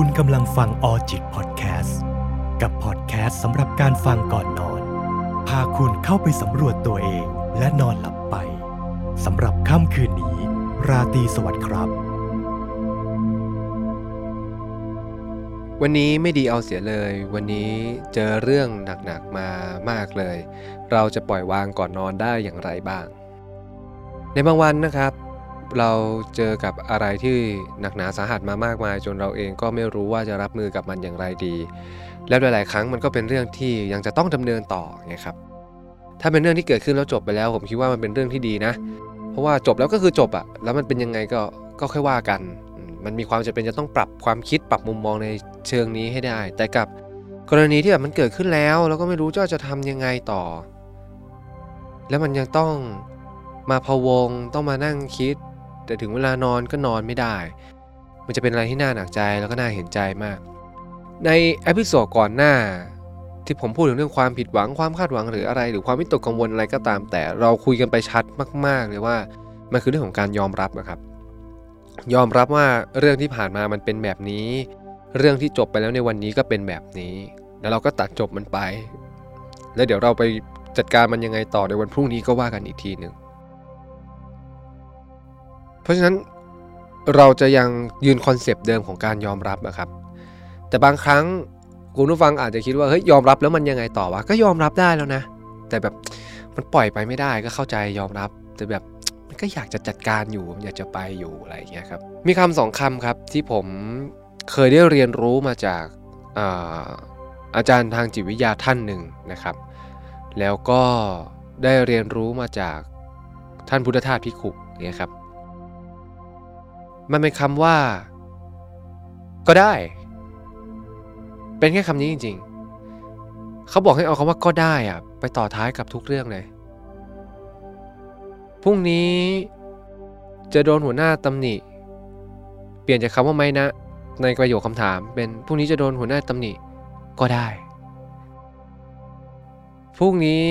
คุณกำลังฟังออจิตพอดแคสต์กับพอดแคสต์สำหรับการฟังก่อนนอน พาคุณเข้าไปสำรวจตัวเองและนอนหลับไปสำหรับค่ำคืนนี้ ราตรีสวัสดิ์ครับ วันนี้ไม่ดีเอาเสียเลย วันนี้เจอเรื่องหนักๆมามากเลย เราจะปล่อยวางก่อนนอนได้อย่างไรบ้าง ในบางวันนะครับ เราเจอกับอะไรที่หนักหนาสาหัสมามากมาย จนเราเองก็ไม่รู้ว่าจะรับมือกับมันอย่างไรดี แล้วหลาย ๆ ครั้งมันก็เป็นเรื่องที่ยังจะต้องดำเนินต่อไงครับถ้าเป็นเรื่องที่เกิดขึ้นแล้วจบไปแล้ว ผมคิดว่ามันเป็นเรื่องที่ดีนะ เพราะว่าจบแล้วก็คือจบอะแล้วมันเป็นยังไงก็ก็ค่อยว่ากัน มันมีความจำเป็นจะต้องปรับความคิดปรับมุมมองในเชิงนี้ให้ได้ แต่กับกรณีที่แบบมันเกิดขึ้นแล้ว แล้วก็ไม่รู้ว่าจะทำยังไงต่อ แล้วมันยังต้องมาพะวงต้องมานั่งคิด แต่ถึงเวลานอนก็นอนไม่ได้ มันจะเป็นอะไรที่น่าหนักใจแล้วก็น่าเห็นใจมาก ในเอพิโซดก่อนหน้า ที่ผมพูดถึงเรื่องความผิดหวังความคาดหวังหรืออะไร หรือความวิตกกังวลอะไรก็ตาม แต่เราคุยกันไปชัดมาก ๆ เลยว่ามันคือเรื่องของการยอมรับนะครับ ยอมรับว่าเรื่องที่ผ่านมามันเป็นแบบนี้ เรื่องที่จบไปแล้วในวันนี้ก็เป็นแบบนี้ แล้วเราก็ตัดจบมันไป แล้วเดี๋ยวเราไปจัดการมันยังไงต่อในวันพรุ่งนี้ก็ว่ากันอีกทีหนึ่ง เพราะฉะนั้นเราจะยังยืนคอนเซปต์เดิมของการยอมรับนะครับ แต่บางครั้งคุณผู้ฟังอาจจะคิดว่าเฮ้ยยอมรับแล้วมันยังไงต่อวะก็ยอมรับได้แล้วนะ แต่แบบมันปล่อยไปไม่ได้ก็เข้าใจยอมรับ แต่แบบมันก็อยากจะจัดการอยู่อยากจะไปอยู่อะไรอย่างเงี้ยครับมีคำสองคำครับที่ผมเคยได้เรียนรู้มาจากอาอาจารย์ทางจิตวิทยาท่านหนึ่งนะครับ แล้วก็ได้เรียนรู้มาจากท่านพุทธทาสพิขุเนี่ยครับ มันเป็นคำว่า ก็ได้ เป็นแค่คำนี้จริง ๆ เขาบอกให้เอาคำว่าก็ได้อะไปต่อท้ายกับทุกเรื่องเลย พรุ่งนี้จะโดนหัวหน้าตำหนิ เปลี่ยนจากคำว่าไม่นะ ในประโยคคำถามเป็นพรุ่งนี้จะโดนหัวหน้าตำหนิก็ได้ พรุ่งนี้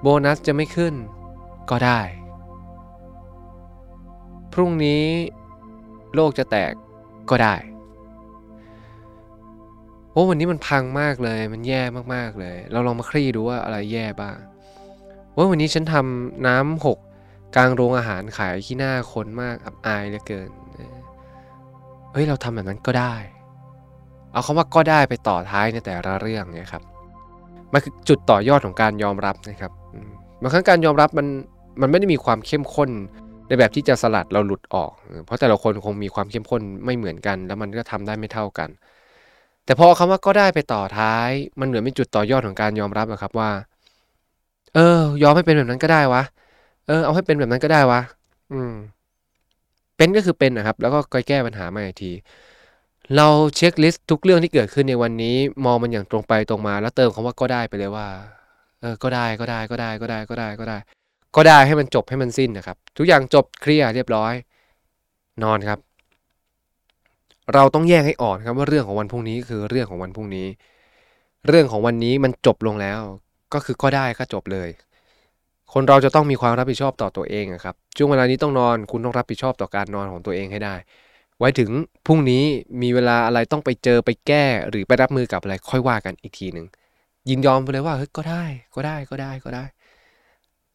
โบนัสจะไม่ขึ้นก็ได้ พรุ่งนี้โลกจะแตกก็ได้ โอ้วันนี้มันพังมากเลย มันแย่มากๆเลย เราลองมาคลี่ดูว่าอะไรแย่บ้างว่าวันนี้ฉันทำน้ำหกกลางโรงอาหารขายขี้หน้าคนมากอับอายเหลือเกิน เฮ้ยเราทำแบบนั้นก็ได้ เอาคำว่าก็ได้ไปต่อท้ายในแต่ละเรื่องเนี่ยครับ มันคือจุดต่อยอดของการยอมรับนะครับบางครั้งการยอมรับมันมันไม่ได้มีความเข้มข้น ในแบบที่จะสลัดเราหลุดออก เพราะแต่ละคนคงมีความเข้มข้นไม่เหมือนกัน แล้วมันก็ทำได้ไม่เท่ากัน แต่พอคำว่าก็ได้ไปต่อท้าย มันเหมือนเป็นจุดต่อยอดของการยอมรับอะครับว่า เออ ยอมให้เป็นแบบนั้นก็ได้วะ เออ เอาให้เป็นแบบนั้นก็ได้วะ อืม เป็นก็คือเป็นนะครับ แล้วก็ค่อยแก้ปัญหามาอีกที เราเช็คลิสต์ทุกเรื่องที่เกิดขึ้นในวันนี้ มองมันอย่างตรงไปตรงมา แล้วเติมคำว่าก็ได้ไปเลยว่า เออ ก็ได้ก็ได้ก็ได้ก็ได้ก็ได้ก็ได้ ก็ได้ให้มันจบให้มันสิ้นนะครับ ทุกอย่างจบเคลียร์เรียบร้อย นอนครับ เราต้องแยกให้ออกนครับว่าเรื่องของวันพรุ่งนี้คือเรื่องของวันพรุ่งนี้ เรื่องของวันนี้มันจบลงแล้ว ก็คือก็ได้ก็จบเลย คนเราจะต้องมีความรับผิดชอบต่อตัวเองอะครับช่วงเวลานี้ต้องนอนคุณต้องรับผิดชอบต่อการนอนของตัวเองให้ได้ ไว้ถึงพรุ่งนี้มีเวลาอะไรต้องไปเจอไปแก้ หรือไปรับมือกับอะไรค่อยว่ากันอีกทีหนึ่งยินยอมไปเลยว่าเฮ้ยก็ได้ก็ได้ก็ได้ก็ได้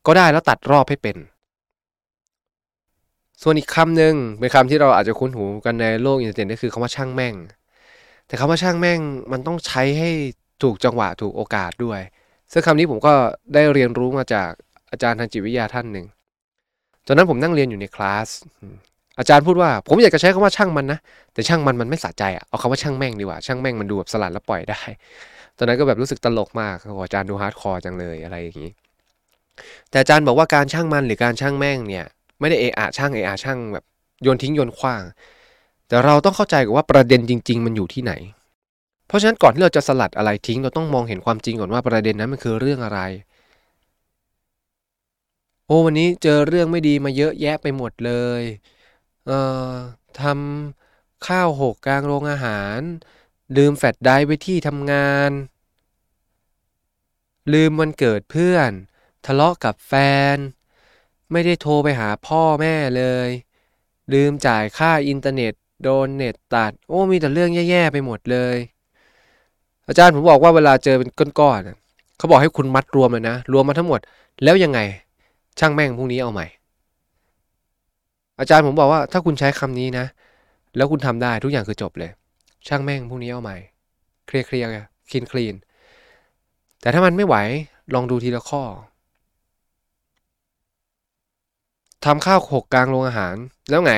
ก็ได้แล้วตัดรอบให้เป็น ส่วนอีกคำหนึ่งเป็นคำที่เราอาจจะคุ้นหูกันในโลกอินเทอร์เน็ตก็คือคำว่าช่างแม่ง แต่คำว่าช่างแม่งมันต้องใช้ให้ถูกจังหวะถูกโอกาสด้วย ซึ่งคำนี้ผมก็ได้เรียนรู้มาจากอาจารย์ทางจิตวิทยาท่านหนึ่งตอนนั้นผมนั่งเรียนอยู่ในคลาสอาจารย์พูดว่าผมอยากจะใช้คำว่าช่างมันนะแต่ช่างมันมันไม่สะใจอะเอาคำว่าช่างแม่งดีกว่าช่างแม่งมันดูแบบสลัดแล้วปล่อยได้ ตอนนั้นก็แบบรู้สึกตลกมากอาจารย์ดู hardcore จังเลยอะไรอย่างนี้ แต่อาจารย์บอกว่าการช่างมันหรือการช่างแม่งเนี่ยไม่ได้เอะอะช่างเอะอะช่างแบบโยนทิ้งโยนขว้าง แต่เราต้องเข้าใจกับว่าประเด็นจริง ๆ มันอยู่ที่ไหน เพราะฉะนั้นก่อนที่เราจะสลัดอะไรทิ้ง เราต้องมองเห็นความจริงก่อนว่าประเด็นนั้นมันคือเรื่องอะไร โอ้วันนี้เจอเรื่องไม่ดีมาเยอะแยะไปหมดเลยเอ่อทำข้าวหกกลางโรงอาหาร ลืมแฟลชไดรฟ์ไว้ที่ทำงาน ลืมวันเกิดเพื่อน ทะเลาะกับแฟน ไม่ได้โทรไปหาพ่อแม่เลย ลืมจ่ายค่าอินเทอร์เน็ต โดนเน็ตตัด โอ้มีแต่เรื่องแย่ๆไปหมดเลย อาจารย์ผมบอกว่าเวลาเจอเป็นก้อนๆน่ะเขาบอกให้คุณมัดรวมเลยนะ รวมมาทั้งหมดแล้วยังไง ช่างแม่งพรุ่งนี้เอาใหม่ อาจารย์ผมบอกว่าถ้าคุณใช้คำนี้นะ แล้วคุณทำได้ทุกอย่างคือจบเลย ช่างแม่งพรุ่งนี้เอาใหม่ เคลียร์เคลียร์คลีนคลีนแต่ถ้ามันไม่ไหวลองดูทีละข้อ ทำข้าวหกกลางโรงอาหาร แล้วไง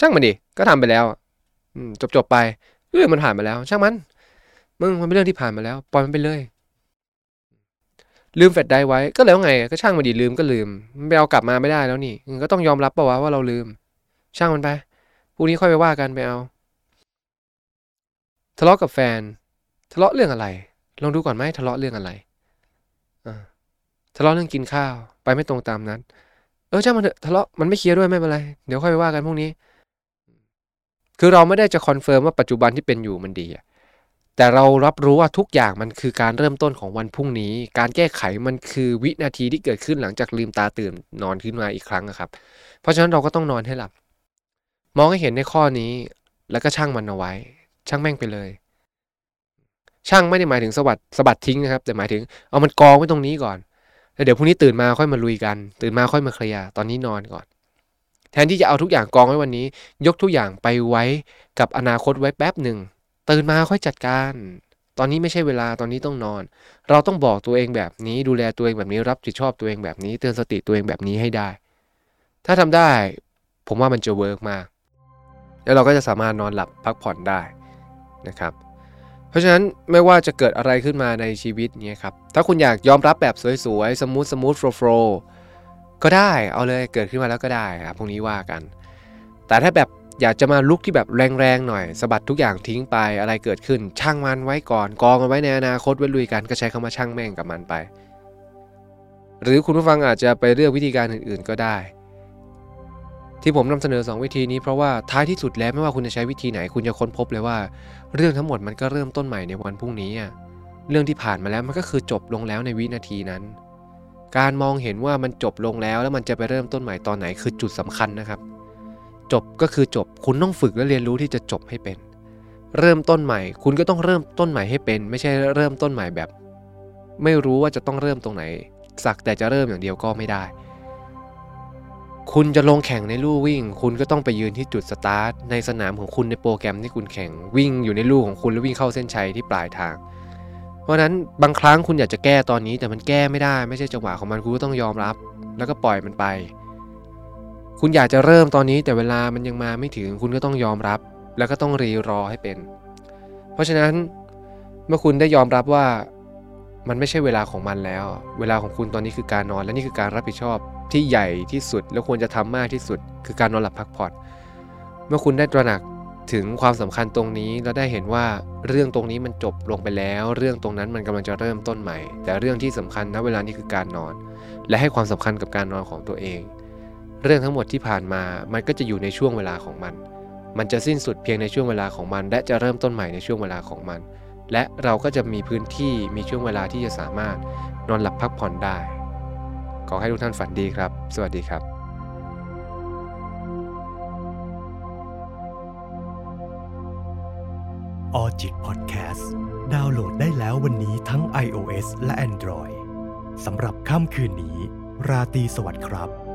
ช่างมันดิ ก็ทำไปแล้วจบจบไปเรื่องมันผ่านมาแล้ว ช่างมัน มึงมันเป็นเรื่องที่ผ่านมาแล้ว ปล่อยมันไปเลย ลืมแฟลชไดร์ไว้ ก็แล้วไง ก็ช่างมันดีลืมก็ลืม มันไปเอากลับมาไม่ได้แล้วนี่ ก็ต้องยอมรับป่าวว่าเราลืม ช่างมันไปพรุ่งนี้ค่อยไปว่ากันไปเอา ทะเลาะกับแฟน ทะเลาะเรื่องอะไร ลองดูก่อนไหมทะเลาะเรื่องอะไร อ่าทะเลาะเรื่องกินข้าว ไปไม่ตรงตามนั้น เออช่างมันเถอะทะเลาะมันไม่เคลียร์ด้วยไม่เป็นไรเดี๋ยวค่อยไปว่ากันพรุ่งนี้ คือเราไม่ได้จะ confirm ว่าปัจจุบันที่เป็นอยู่มันดีอะแต่เรารับรู้ว่าทุกอย่างมันคือการเริ่มต้นของวันพรุ่งนี้ การแก้ไขมันคือวินาทีที่เกิดขึ้นหลังจากลืมตาตื่นนอนขึ้นมาอีกครั้งครับ เพราะฉะนั้นเราก็ต้องนอนให้หลับ มองให้เห็นในข้อนี้ แล้วก็ช่างมันเอาไว้ ช่างแม่งไปเลย ช่างไม่ได้หมายถึงสวัสดสบัดทิ้งนะครับ แต่หมายถึงเอามันกองไว้ตรงนี้ก่อน แล้วเดี๋ยวพรุ่งนี้ตื่นมาค่อยมาลุยกัน ตื่นมาค่อยมาเคลียร์ตอนนี้นอนก่อน แทนที่จะเอาทุกอย่างกองไว้วันนี้ ยกทุกอย่างไปไว้กับอนาคตไว้แป๊บหนึ่งตื่นมาค่อยจัดการ ตอนนี้ไม่ใช่เวลาตอนนี้ต้องนอน เราต้องบอกตัวเองแบบนี้ ดูแลตัวเองแบบนี้รับผิดชอบตัวเองแบบนี้ เตือนสติตัวเองแบบนี้ให้ได้ ถ้าทำได้ ผมว่ามันจะ work มากแล้วเราก็จะสามารถนอนหลับพักผ่อนได้นะครับ เพราะฉะนั้นไม่ว่าจะเกิดอะไรขึ้นมาในชีวิตเนี่ยครับ ถ้าคุณอยากยอมรับแบบสวยๆ smooth smooth flow flow ก็ได้เอาเลยเกิดขึ้นมาแล้วก็ได้ครับพรุ่งนี้ว่ากัน แต่ถ้าแบบอยากจะมา look ที่แบบแรงๆหน่อยสะบัดทุกอย่างทิ้งไปอะไรเกิดขึ้น ช่างมันไว้ก่อนกองกันไว้ในอนาคตไว้ลุยกันก็ใช้คำว่าช่างแม่งกับมันไป หรือคุณผู้ฟังอาจจะไปเลือกวิธีการอื่นๆก็ได้ ที่ผมนำเสนอ 2 วิธีนี้เพราะว่าท้ายที่สุดแล้วไม่ว่าคุณจะใช้วิธีไหนคุณจะค้นพบเลยว่า เรื่องทั้งหมดมันก็เริ่มต้นใหม่ในวันพรุ่งนี้เรื่องที่ผ่านมาแล้วมันก็คือจบลงแล้วในวินาทีนั้น การมองเห็นว่ามันจบลงแล้วแล้วมันจะไปเริ่มต้นใหม่ตอนไหนคือจุดสำคัญนะครับ จบก็คือจบคุณต้องฝึกและเรียนรู้ที่จะจบให้เป็น เริ่มต้นใหม่ คุณก็ต้องเริ่มต้นใหม่ให้เป็น ไม่ใช่เริ่มต้นใหม่แบบ ไม่รู้ว่าจะต้องเริ่มตรงไหน สักแต่จะเริ่มอย่างเดียวก็ไม่ได้ คุณจะลงแข่งในลู่วิ่ง คุณก็ต้องไปยืนที่จุดสตาร์ทในสนามของคุณในโปรแกรมที่คุณแข่งวิ่งอยู่ในลู่ของคุณแล้ววิ่งเข้าเส้นชัยที่ปลายทาง เพราะนั้นบางครั้งคุณอยากจะแก้ตอนนี้แต่มันแก้ไม่ได้ ไม่ใช่จังหวะของมันคุณก็ต้องยอมรับ แล้วก็ปล่อยมันไป คุณอยากจะเริ่มตอนนี้แต่เวลามันยังมาไม่ถึงคุณก็ต้องยอมรับ แล้วก็ต้องรีรอให้เป็น เพราะฉะนั้นเมื่อคุณได้ยอมรับว่ามันไม่ใช่เวลาของมันแล้ว เวลาของคุณตอนนี้คือการนอนและนี่คือการรับผิดชอบ ที่ใหญ่ที่สุด แล้วควรจะทำมากที่สุด คือการนอนหลับพักผ่อน เมื่อคุณได้ตระหนักถึงความสำคัญตรงนี้แล้วได้เห็นว่าเรื่องตรงนี้มันจบลงไปแล้ว เรื่องตรงนั้นมันกำลังจะเริ่มต้นใหม่ แต่เรื่องที่สำคัญณเวลานี้คือการนอน และให้ความสำคัญกับการนอนของตัวเอง เรื่องทั้งหมดที่ผ่านมามันก็จะอยู่ในช่วงเวลาของมัน มันจะสิ้นสุดเพียงในช่วงเวลาของมัน และจะเริ่มต้นใหม่ในช่วงเวลาของมัน และเราก็จะมีพื้นที่มีช่วงเวลาที่จะสามารถนอนหลับพักผ่อนได้ ขอให้ทุกท่านฝันดีครับ สวัสดีครับออจิตพอดแคสต์ดาวน์โหลดได้แล้ววันนี้ทั้ง iOS และ Android สำหรับค่ำคืนนี้ ราตรีสวัสดิ์ครับ